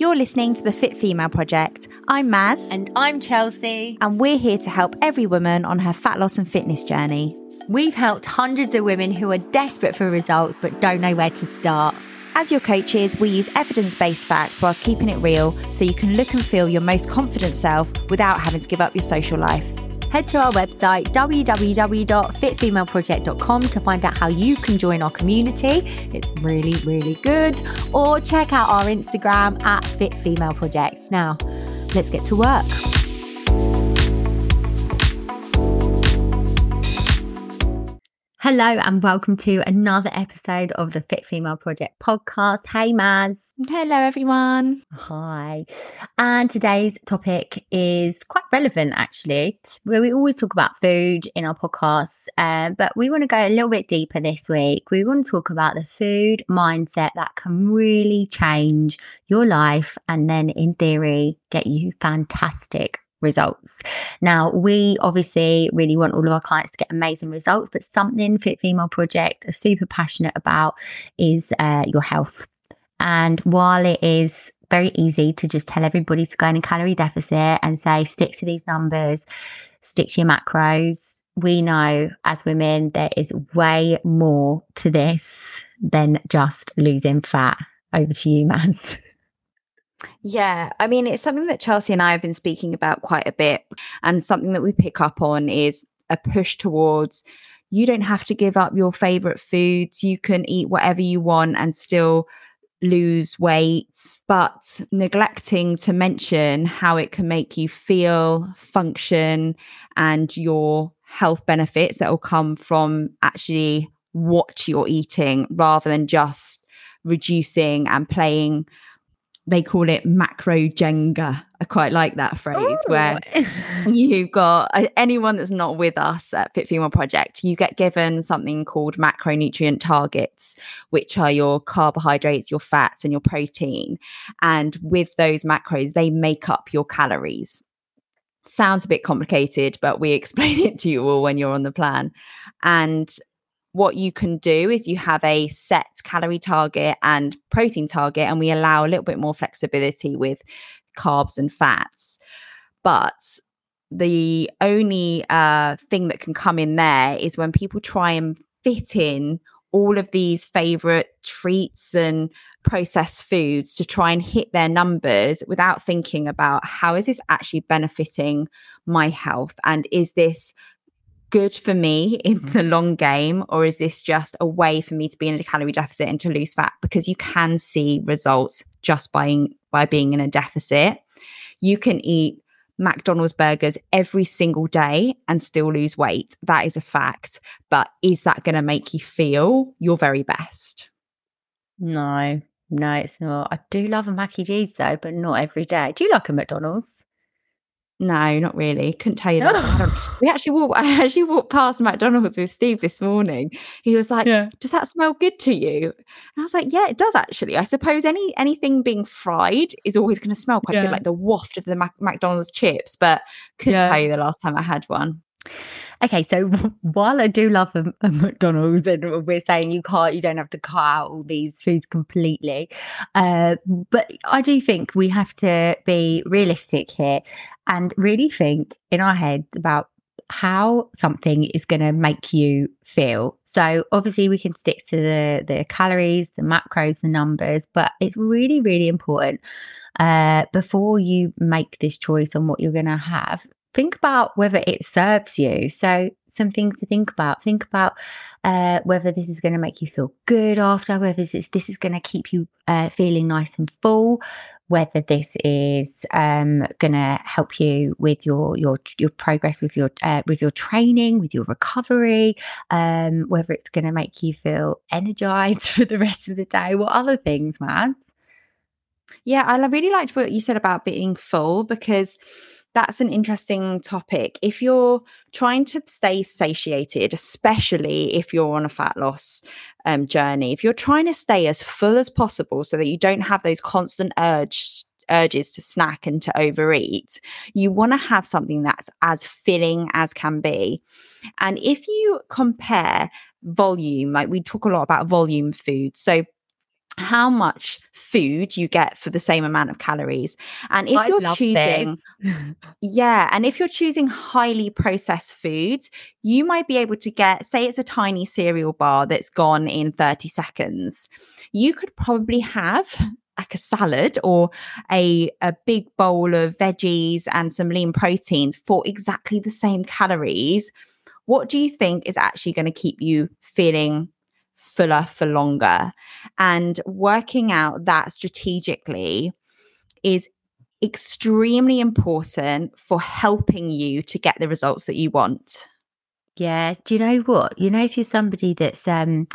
You're listening to the Fit Female Project. I'm Maz. And I'm Chelsea. And we're here to help every woman on her fat loss and fitness journey. We've helped hundreds of women who are desperate for results but don't know where to start. As your coaches, we use evidence based facts whilst keeping it real so you can look and feel your most confident self without having to give up your social life. Head to our website, www.fitfemaleproject.com, to find out how you can join our community. It's really, really good. Or check out our Instagram at Fit Female Project. Now, let's get to work. Hello and welcome to another episode of the Fit Female Project podcast. Hey, Maz. Hello, everyone. Hi. And today's topic is quite relevant, actually. Where we always talk about food in our podcasts, uh, but we want to go a little bit deeper this week. We want to talk about the food mindset that can really change your life and then, in theory, get you fantastic results. Now, we obviously really want all of our clients to get amazing results, but something Fit Female Project are super passionate about is uh, your health. And while it is very easy to just tell everybody to go in a calorie deficit and say, stick to these numbers, stick to your macros, we know as women there is way more to this than just losing fat. Over to you, Maz. Yeah, I mean, it's something that Chelsea and I have been speaking about quite a bit. And something that we pick up on is a push towards you don't have to give up your favorite foods. You can eat whatever you want and still lose weight, but neglecting to mention how it can make you feel, function, and your health benefits that will come from actually what you're eating rather than just reducing and playing they call it macro Jenga. I quite like that phrase Ooh. where you've got uh, anyone that's not with us at Fit Female Project, you get given something called macronutrient targets, which are your carbohydrates, your fats, and your protein. And with those macros, they make up your calories. Sounds a bit complicated, but we explain it to you all when you're on the plan. And what you can do is you have a set calorie target and protein target, and we allow a little bit more flexibility with carbs and fats. But the only uh, thing that can come in there is when people try and fit in all of these favorite treats and processed foods to try and hit their numbers without thinking about how is this actually benefiting my health and is this good for me in the mm-hmm. long game or is this just a way for me to be in a calorie deficit and to lose fat? Because you can see results just by by being in a deficit. You can eat McDonald's burgers every single day and still lose weight. That is a fact. But is that going to make you feel your very best? No. No it's not. I do love a Maccy D's though but not every day. Do you like a McDonald's no, not really. Couldn't tell you that. we actually walked. I actually walked past McDonald's with Steve this morning. He was like, yeah. "Does that smell good to you?" And I was like, "Yeah, it does actually. I suppose any anything being fried is always going to smell quite yeah. good, like the waft of the Mac- McDonald's chips." But couldn't yeah. tell you the last time I had one. Okay, so while I do love a, a, McDonald's, and we're saying you can't, you don't have to cut out all these foods completely, uh, but I do think we have to be realistic here and really think in our heads about how something is going to make you feel. So obviously we can stick to the the calories, the macros, the numbers, but it's really really important uh, before you make this choice on what you're going to have think about whether it serves you. So, some things to think about. Think about uh, whether this is going to make you feel good after, whether this is, this is going to keep you uh, feeling nice and full, whether this is um, going to help you with your your your progress with your uh, with your training, with your recovery, um, whether it's going to make you feel energized for the rest of the day. What other things, Maz? Yeah, I really liked what you said about being full because that's an interesting topic. If you're trying to stay satiated, especially if you're on a fat loss um, journey, if you're trying to stay as full as possible so that you don't have those constant urges urges to snack and to overeat, you want to have something that's as filling as can be. And if you compare volume, like we talk a lot about volume food. So how much food you get for the same amount of calories. And if I you're choosing, yeah, and if you're choosing highly processed food, you might be able to get, say, it's a tiny cereal bar that's gone in 30 seconds. You could probably have like a salad or a, a big bowl of veggies and some lean proteins for exactly the same calories. What do you think is actually going to keep you feeling fuller for longer? And working out that strategically is extremely important for helping you to get the results that you want. Yeah. Do you know what? You know, if you're somebody that's um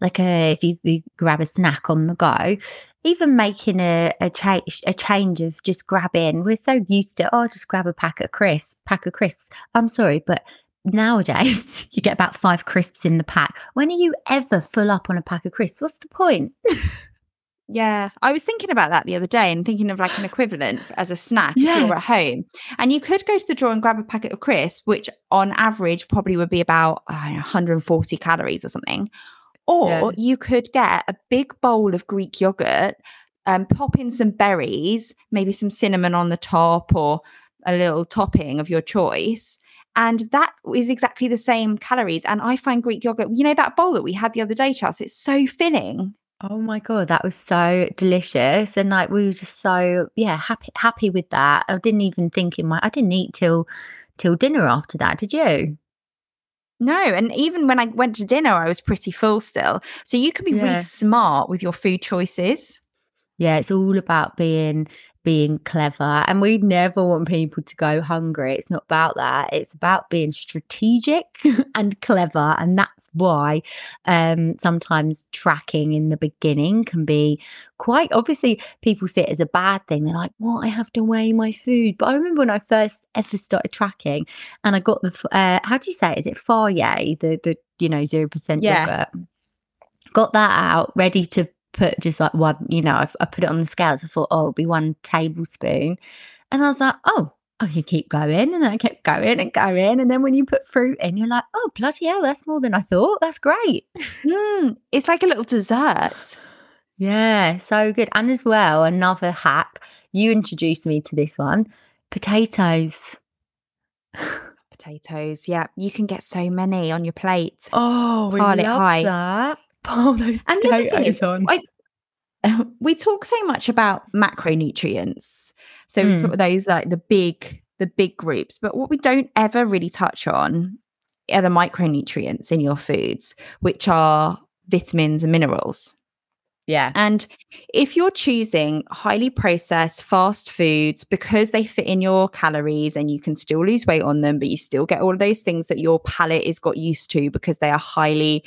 like a if you, you grab a snack on the go, even making a, a change a change of just grabbing, we're so used to, oh, just grab a pack of crisps, pack of crisps. I'm sorry, but nowadays you get about five crisps in the pack. When are you ever full up on a pack of crisps? What's the point? Yeah, I was thinking about that the other day and thinking of like an equivalent as a snack Yeah. if you're at home. And you could go to the drawer and grab a packet of crisps, which on average probably would be about I know, 140 calories or something. Or Yeah. you could get a big bowl of Greek yogurt, um, pop in some berries, maybe some cinnamon on the top or a little topping of your choice. And that is exactly the same calories. And I find Greek yogurt, you know, that bowl that we had the other day, Charles, it's so filling. Oh my god, that was so delicious, and like we were just so yeah happy happy with that. I didn't even think in my I didn't eat till till dinner after that. Did you? No, and even when I went to dinner, I was pretty full still. So you can be Yeah. really smart with your food choices. Yeah, it's all about being being clever, and we never want people to go hungry. It's not about that. It's about being strategic and clever, and that's why um, sometimes tracking in the beginning can be quite. Obviously, people see it as a bad thing. They're like, well, I have to weigh my food." But I remember when I first ever started tracking, and I got the uh, how do you say? it? Is it Fage? The the you know zero percent Yeah. yogurt. Got that out, ready to put just like one, you know, I, I put it on the scales. I thought, oh, it'll be one tablespoon. And I was like, oh, I can keep going. And then I kept going and going. And then when you put fruit in, you're like, oh, bloody hell, that's more than I thought. That's great. Mm, it's like a little dessert. Yeah, so good. And as well, another hack, you introduced me to this one potatoes. Potatoes. Yeah, you can get so many on your plate. Oh, we Pile love high. that. Pile those And potatoes is, on. I, we talk so much about macronutrients. So we Mm. talk those like the big, the big groups, but what we don't ever really touch on are the micronutrients in your foods, which are vitamins and minerals. yeah. And if you're choosing highly processed fast foods because they fit in your calories and you can still lose weight on them, but you still get all of those things that your palate is got used to because they are highly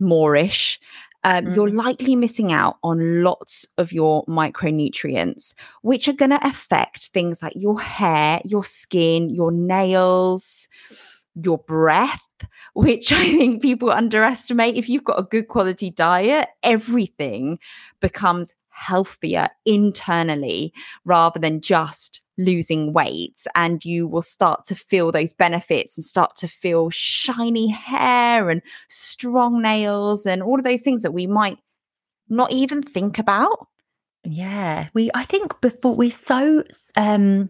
moreish, um, you're likely missing out on lots of your micronutrients, which are going to affect things like your hair, your skin, your nails, your breath, which I think people underestimate. If you've got a good quality diet, everything becomes healthier internally rather than just losing weight. And you will start to feel those benefits and start to feel shiny hair and strong nails and all of those things that we might not even think about. Yeah, we. I think before we're so. um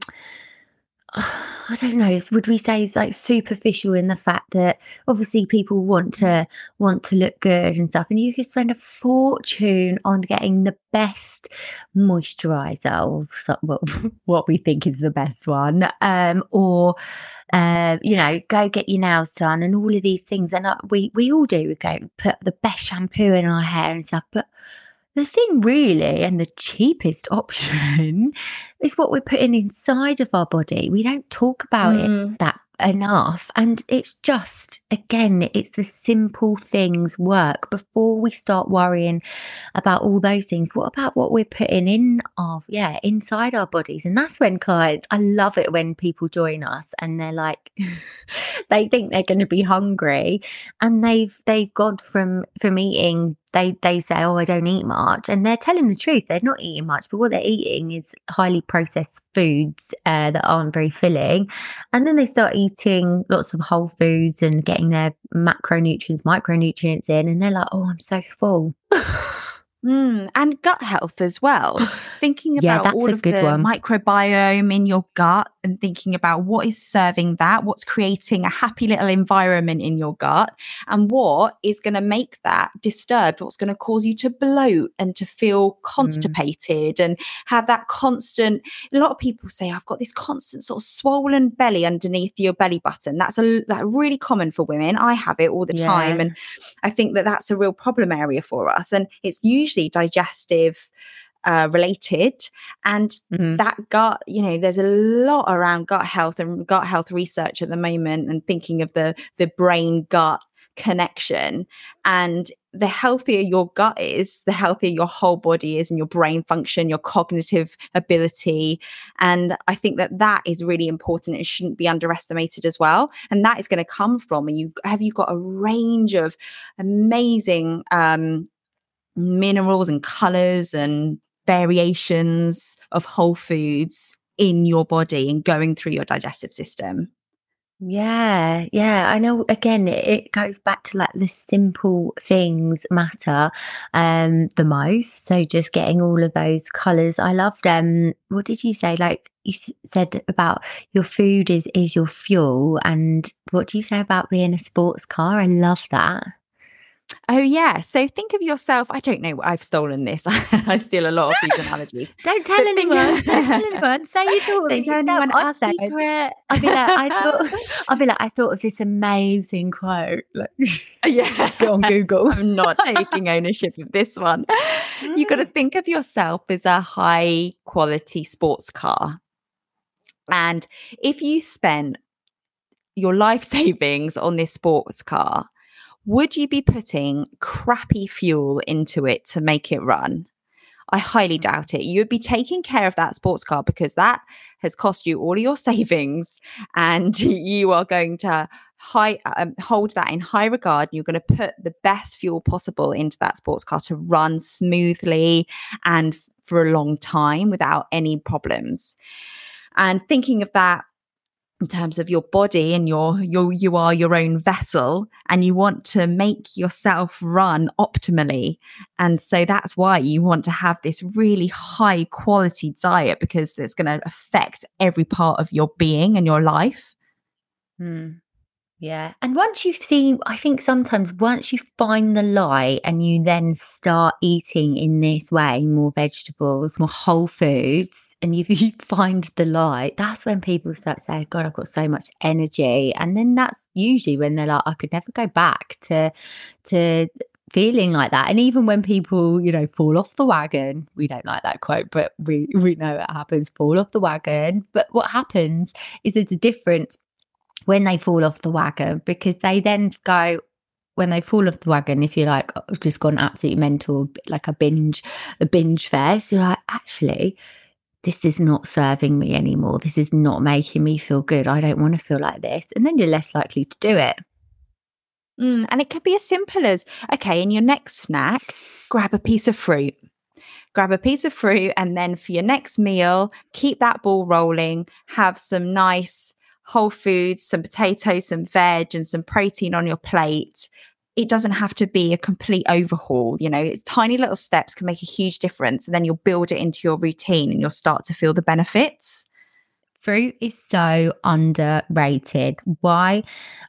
I don't know. Would we say it's like superficial in the fact that obviously people want to want to look good and stuff, and you could spend a fortune on getting the best moisturizer or so, what, what we think is the best one, um, or uh, you know, go get your nails done and all of these things. And uh, we we all do. We go put the best shampoo in our hair and stuff, but the thing really and the cheapest option is what we're putting inside of our body. We don't talk about it mm. that enough. And it's just, again, it's the simple things work before we start worrying about all those things. What about what we're putting in our, yeah, inside our bodies? And that's when clients, I love it when people join us and they're like, they think they're going to be hungry and they've, they've gone from, from eating they they say, "Oh, I don't eat much," and they're telling the truth. They're not eating much, but what they're eating is highly processed foods uh, that aren't very filling. And then they start eating lots of whole foods and getting their macronutrients, micronutrients in, and they're like, "Oh, I'm so full." Mm, and gut health as well. Thinking Yeah, about that's all of good the one. microbiome in your gut and thinking about what is serving that, what's creating a happy little environment in your gut, and what is going to make that disturbed, what's going to cause you to bloat and to feel Mm. constipated and have that constant. A lot of people say, I've got this constant sort of swollen belly underneath your belly button. That's a that really common for women. I have it all the time. And I think that that's a real problem area for us. And it's usually digestive uh, related. And Mhm. that gut, you know, there's a lot around gut health and gut health research at the moment and thinking of the the brain gut connection and the healthier your gut is the healthier your whole body is and your brain function your cognitive ability and i think that that is really important it shouldn't be underestimated as well and that is going to come from and you have you got a range of amazing um minerals and colors and variations of whole foods in your body and going through your digestive system. Yeah, yeah. I know again it, goes back to like the simple things matter um the most. So just getting all of those colours. I loved um what did you say? Like you s- said about your food is is your fuel and what do you say about being a sports car? I love that. Oh yeah. So think of yourself. I don't know. I've stolen this. I steal a lot of these analogies. Don't tell But think- anyone. Don't tell anyone. Say you thought Don't tell anyone Our secret. I'll be like, I thought I'll be like, I thought of this amazing quote. Like, yeah. go on Google. I'm not taking ownership of this one. you got to mm. think of yourself as a high quality sports car. And if you spent your life savings on this sports car, would you be putting crappy fuel into it to make it run? I highly doubt it. You would be taking care of that sports car because that has cost you all of your savings and you are going to high um, hold that in high regard. You're going to put the best fuel possible into that sports car to run smoothly and f- for a long time without any problems. And thinking of that in terms of your body and your your you are your own vessel and you want to make yourself run optimally and so that's why you want to have this really high quality diet because it's going to affect every part of your being and your life Hmm. Yeah. And once you've seen, I think sometimes once you find the light and you then start eating in this way, more vegetables, more whole foods, and you, you find the light, that's when people start saying, God, I've got so much energy. And then that's usually when they're like, I could never go back to, to, feeling like that and even when people you know fall off the wagon we don't like that quote but we we know it happens fall off the wagon but what happens is there's a difference when they fall off the wagon because they then go when they fall off the wagon if you're like "Oh, I've just gone absolutely mental like a binge a binge fest you're like actually this is not serving me anymore this is not making me feel good i don't want to feel like this and then you're less likely to do it Mm, and it could be as simple as okay, in your next snack, grab a piece of fruit. Grab a piece of fruit, and then for your next meal, keep that ball rolling. Have some nice whole foods, some potatoes, some veg, and some protein on your plate. It doesn't have to be a complete overhaul. You know, it's tiny little steps can make a huge difference. And then you'll build it into your routine and you'll start to feel the benefits. Fruit is so underrated. Why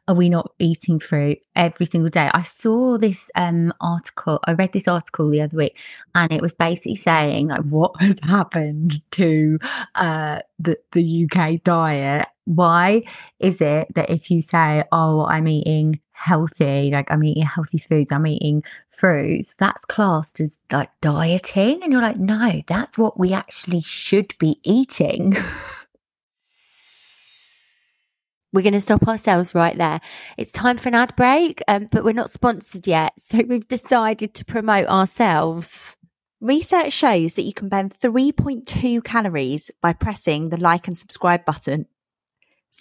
are we not eating fruit every single day? I saw this um article, I read this article the other week, and it was basically saying like what has happened to uh the, the UK diet. Why is it that if you say, Oh, I'm eating healthy, like I'm eating healthy foods, I'm eating fruits, that's classed as like dieting? And you're like, no, that's what we actually should be eating. We're going to stop ourselves right there. It's time for an ad break, um, but we're not sponsored yet. So we've decided to promote ourselves. Research shows that you can burn 3.2 calories by pressing the like and subscribe button.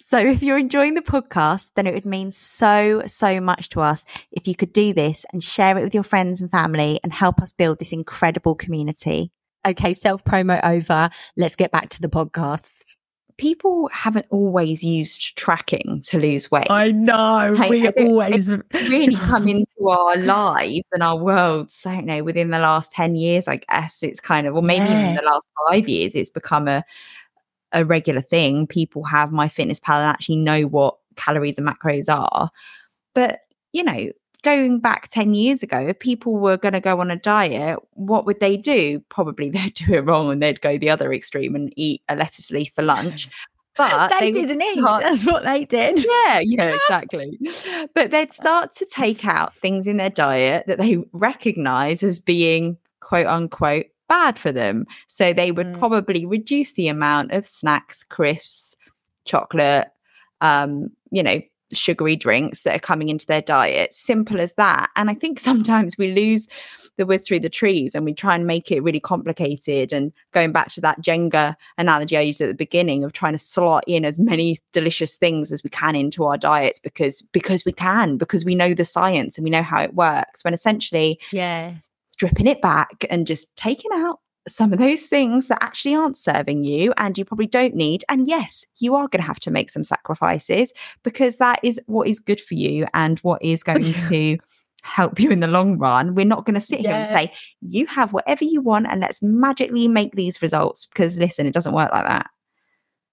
So if you're enjoying the podcast, then it would mean so, so much to us if you could do this and share it with your friends and family and help us build this incredible community. Okay, self promo over. Let's get back to the podcast. people haven't always used tracking to lose weight. I know. Like, we I always It's really come into our lives and our worlds, I don't know, within the last 10 years, I guess. It's kind of, or maybe even the last five years, it's become a a regular thing. People have MyFitnessPal and actually know what calories and macros are. But, you know, going back 10 years ago, if people were going to go on a diet, what would they do? Probably they'd do it wrong and they'd go the other extreme and eat a lettuce leaf for lunch. But they, would didn't eat. That's what they did. yeah, yeah, exactly. But they'd start to take out things in their diet that they recognize as being quote unquote bad for them. So they would Mm. probably reduce the amount of snacks, crisps, chocolate, um, you know, sugary drinks that are coming into their diet. Simple as that. And I think sometimes we lose the wood through the trees and we try and make it really complicated. And going back to that Jenga analogy I used at the beginning of trying to slot in as many delicious things as we can into our diets because because we can, because we know the science and we know how it works. When essentially Yeah. Stripping it back and just taking out some of those things that actually aren't serving you and you probably don't need. And yes, you are going to have to make some sacrifices because that is what is good for you and what is going to help you in the long run. We're not going to sit here and say, you have whatever you want and let's magically make these results because listen, it doesn't work like that.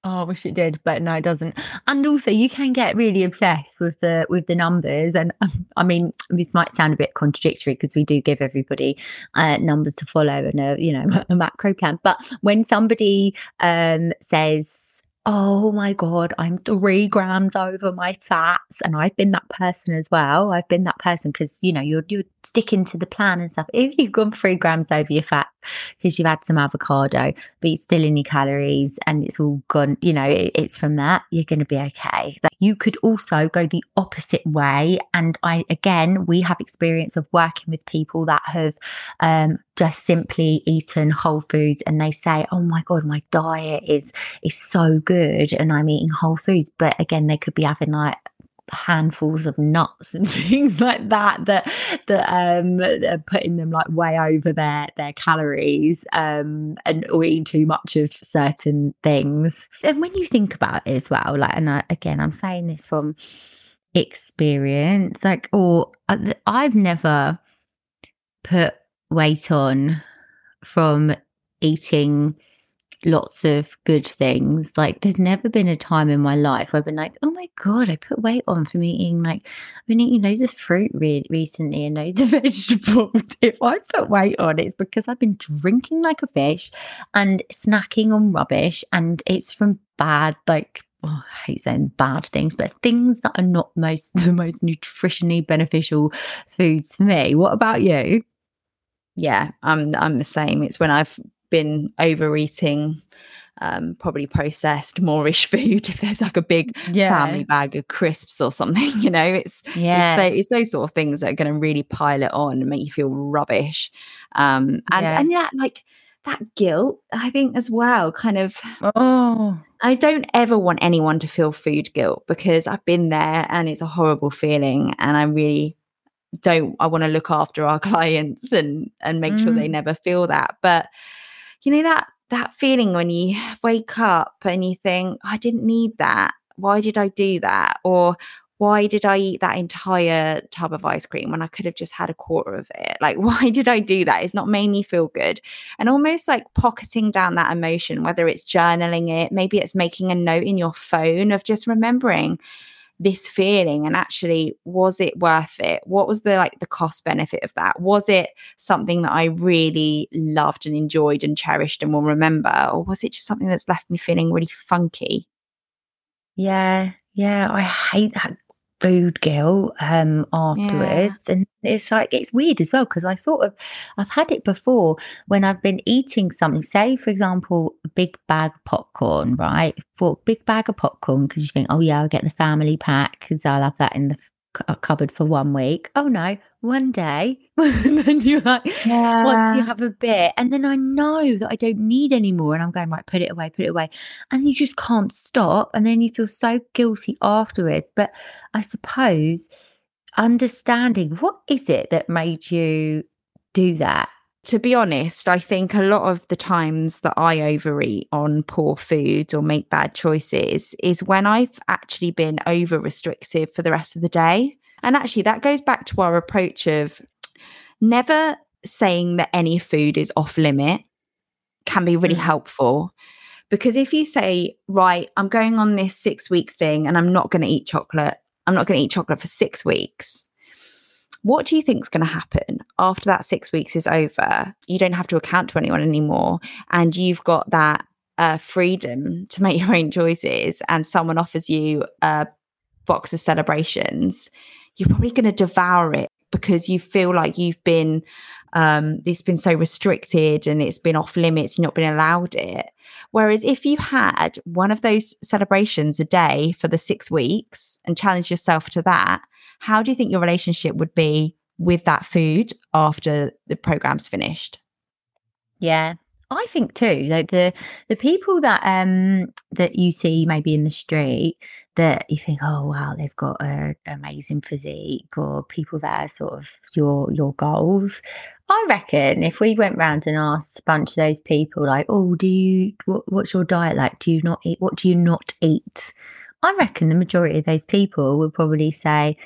Oh, I wish it did, but no, it doesn't. And also, you can get really obsessed with the with the numbers. And um, I mean, this might sound a bit contradictory because we do give everybody uh, numbers to follow and a you know a macro plan. But when somebody um, says, "Oh my god, I'm three grams over my fats," and I've been that person as well. I've been that person because you know you're you're sticking to the plan and stuff. If you've gone three grams over your fat because you've had some avocado, but it's still in your calories and it's all gone, you know, it, it's from that, you're going to be okay. Like, you could also go the opposite way. And I, again, we have experience of working with people that have um, just simply eaten whole foods and they say, oh my God, my diet is, is so good and I'm eating whole foods. But again, they could be having like, handfuls of nuts and things like that that that um are putting them like way over their their calories um and or eating too much of certain things. And when you think about it as well like and I, again i'm saying this from experience like or uh, i've never put weight on from eating lots of good things. Like there's never been a time in my life where I've been like, oh my god, I put weight on from eating like I've been eating loads of fruit re- recently and loads of vegetables. if I put weight on, it's because I've been drinking like a fish and snacking on rubbish, and it's from bad like. Oh, I hate saying bad things, but things that are not most the most nutritionally beneficial foods for me. What about you? Yeah, I'm I'm the same. It's when I've been overeating um probably processed moreish food. If there's like a big family bag of crisps or something you know it's yeah, it's, tho- it's those sort of things that are going to really pile it on and make you feel rubbish. Um and Yeah. and that like that guilt i think as well kind of oh, i don't ever want anyone to feel food guilt because i've been there and it's a horrible feeling and i really don't i want to look after our clients and and make sure they Mm. never feel that. But you know that that feeling when you wake up and you think i didn't need that. Why did i do that? or why did i eat that entire tub of ice cream when i could have just had a quarter of it? Like why did i do that? It's not made me feel good. And almost like pocketing down that emotion whether it's journaling it maybe it's making a note in your phone of just remembering this feeling and actually was it worth it what was the like the cost benefit of that was it something that i really loved and enjoyed and cherished and will remember or was it just something that's left me feeling really funky yeah, yeah. I hate that food guilt um afterwards and it's like it's weird as well because i sort of i've had it before when i've been eating something say for example a big bag of popcorn right? For a big bag of popcorn because you think oh yeah i'll get the family pack because i'll have that in the Uh, cupboard for one week. Oh no one day. And then you're like once you have a bit? And then i know that i don't need any more and i'm going right put it away put it away. And you just can't stop and then you feel so guilty afterwards. But i suppose understanding what is it that made you do that to be honest, I think a lot of the times that I overeat on poor food or make bad choices is when I've actually been over restrictive for the rest of the day. And actually, that goes back to our approach of never saying that any food is off limit can be really mm. helpful. Because if you say, right, I'm going on this six week thing and I'm not going to eat chocolate, I'm not going to eat chocolate for six weeks what do you think is going to happen after that six weeks is over? You don't have to account to anyone anymore, and you've got that uh, freedom to make your own choices. And someone offers you a box of celebrations, you're probably going to devour it because you feel like you've been um, it's been so restricted and it's been off limits, you've not been allowed it. Whereas if you had one of those celebrations a day for the six weeks and challenge yourself to that, how do you think your relationship would be with that food after the program's finished? Yeah, I think too. Like the the people that um that you see maybe in the street that you think, oh wow, they've got an amazing physique, or people that are sort of your your goals. I reckon if we went round and asked a bunch of those people, like, oh, do you what, what's your diet like? Do you not eat? What do you not eat? I reckon the majority of those people would probably say,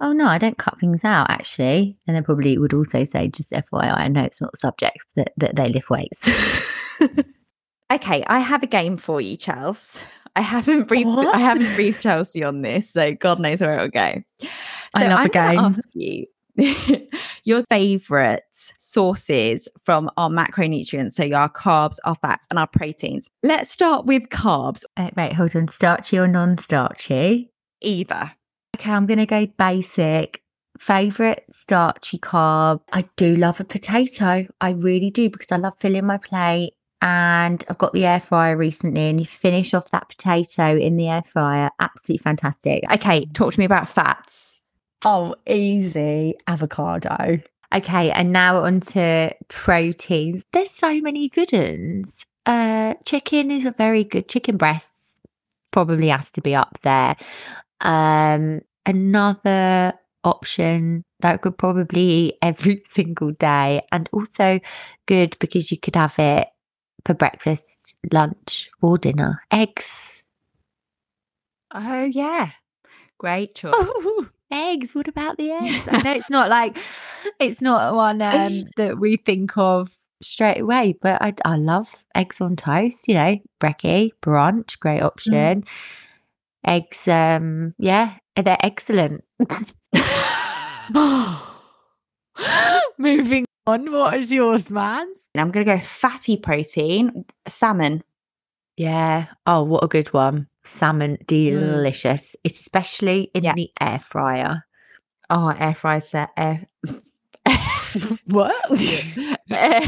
oh no, I don't cut things out actually. And then probably would also say, just FYI, I know it's not subject that, that they lift weights. okay, I have a game for you, Charles. I haven't briefed what? I haven't briefed Chelsea on this, so God knows where it'll go. So I love I'm a game. Ask you your favorite sources from our macronutrients, so our carbs, our fats, and our proteins. Let's start with carbs. Uh, wait, hold on. Starchy or non-starchy? Either okay, I'm going to go basic. Favorite starchy carb. I do love a potato. I really do because I love filling my plate. And I've got the air fryer recently, and you finish off that potato in the air fryer. Absolutely fantastic. Okay, talk to me about fats. Oh, easy. Avocado. Okay, and now on to proteins. There's so many good ones. Uh, chicken is a very good chicken breasts probably has to be up there. Um, another option that could probably eat every single day and also good because you could have it for breakfast, lunch, or dinner. Eggs. Oh, yeah. Great choice. Oh, eggs. What about the eggs? I know it's not like, it's not one um, that we think of straight away, but I, I love eggs on toast, you know, brekkie, brunch, great mm. option. Mm eggs um yeah they're excellent. Moving on what is yours man i'm gonna go fatty protein salmon. Yeah. Oh what a good one. Salmon mm. delicious mm. especially in yeah. the air fryer. Oh air fryer set air what? Air,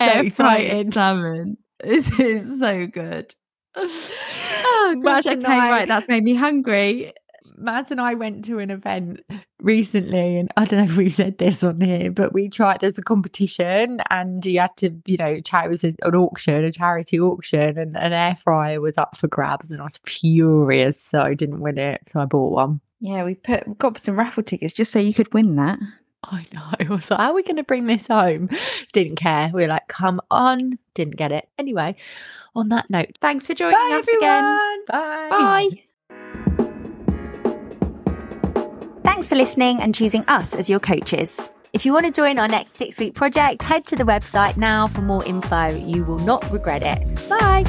air fried salmon. This is so good oh gosh, okay, I, right. That's made me hungry. Maz and I went to an event recently, and I don't know if we said this on here, but we tried. There's a competition, and you had to, you know, it was an auction, a charity auction, and an air fryer was up for grabs, and I was furious, that I didn't win it. So I bought one. Yeah, we put got some raffle tickets just so you could win that. I know. I was like, how are we going to bring this home? Didn't care. We were like, come on. Didn't get it. Anyway, on that note, thanks for joining Bye, us everyone. again. Bye. Bye. Thanks for listening and choosing us as your coaches. If you want to join our next six week project, head to the website now for more info. You will not regret it. Bye.